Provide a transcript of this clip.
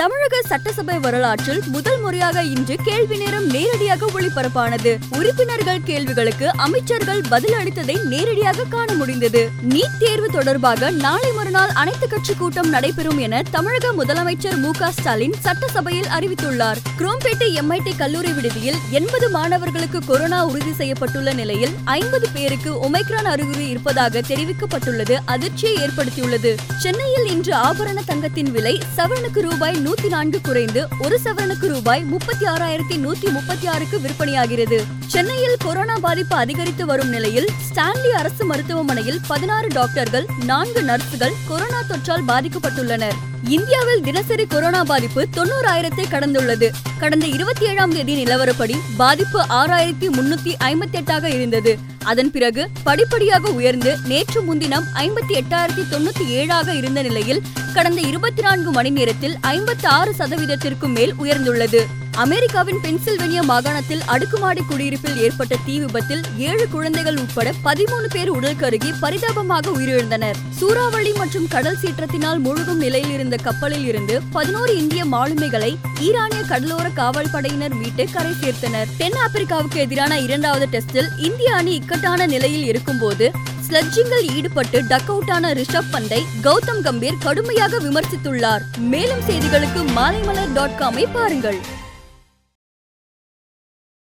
தமிழக சட்டசபை வரலாற்றில் முதல் முறையாக இன்று கேள்வி நேரம் நேரடியாக ஒளிபரப்பானது. உறுப்பினர்கள் கேள்விகளுக்கு அமைச்சர்கள் பதில் அளித்ததை நேரடியாக காண முடிந்தது. நீட் தேர்வு தொடர்பாக நாளை மறுநாள் அனைத்து கட்சி கூட்டம் நடைபெறும் என தமிழக முதலமைச்சர் மு ஸ்டாலின் சட்டசபையில் அறிவித்துள்ளார். குரோம்பேட்டை எம்ஐடி கல்லூரி விடுதியில் எண்பது மாணவர்களுக்கு கொரோனா உறுதி செய்யப்பட்டுள்ள நிலையில் ஐம்பது பேருக்கு ஒமைக்ரான் அறிகுறி இருப்பதாக தெரிவிக்கப்பட்டுள்ளது. அதிர்ச்சியை ஏற்படுத்தியுள்ளது. சென்னையில் இன்று ஆபரண தங்கத்தின் விலை சவரனுக்கு ரூபாய் நூத்தி நான்கு குறைந்து ஒரு சவரனுக்கு ரூபாய் முப்பத்தி ஆறாயிரத்தி நூத்தி முப்பத்தி ஆறுக்கு விற்பனையாகிறது. சென்னையில் கொரோனா பாதிப்பு அதிகரித்து வரும் நிலையில் ஸ்டான்லி அரசு மருத்துவமனையில் பதினாறு டாக்டர்கள் நான்கு நர்சுகள் கொரோனா தொற்றால் பாதிக்கப்பட்டுள்ளனர். இந்தியாவில் தினசரி கொரோனா பாதிப்பு தொண்ணூறாயிரத்தை கடந்துள்ளது. கடந்த இருபத்தி ஏழாம் தேதி நிலவரப்படி பாதிப்பு ஆறாயிரத்தி முன்னூத்தி ஐம்பத்தி எட்டாக இருந்தது. அதன் பிறகு படிப்படியாக உயர்ந்து நேற்று முன்தினம் ஐம்பத்தி எட்டாயிரத்தி தொண்ணூத்தி ஏழாக இருந்த நிலையில் கடந்த இருபத்தி நான்கு மணி நேரத்தில் ஐம்பத்தி ஆறு சதவீதத்திற்கும் மேல் உயர்ந்துள்ளது. அமெரிக்காவின் பென்சில்வேனியா மாகாணத்தில் அடுக்குமாடி குடியிருப்பில் ஏற்பட்ட தீ விபத்தில் ஏழு குழந்தைகள் உட்பட பதிமூணு பேர் உடல் கருகி பரிதாபமாக உயிரிழந்தனர். சூறாவளி மற்றும் கடல் சீற்றத்தினால் முழுகும் நிலையில் இருந்த கப்பலில் இருந்து பதினோரு இந்திய மாலுமிகளை ஈரானிய கடலோர காவல் படையினர் மீட்டு கரை சேர்த்தனர். தென் ஆப்பிரிக்காவுக்கு எதிரான இரண்டாவது டெஸ்டில் இந்திய அணி இக்கட்டான நிலையில் இருக்கும்போது ஸ்லட்ஜிங்கில் ஈடுபட்டு டக் அவுட்டான ரிஷப் பந்தை கௌதம் கம்பீர் கடுமையாக விமர்சித்துள்ளார். மேலும் செய்திகளுக்கு மாலைமலர் டாட் காமை பாருங்கள்.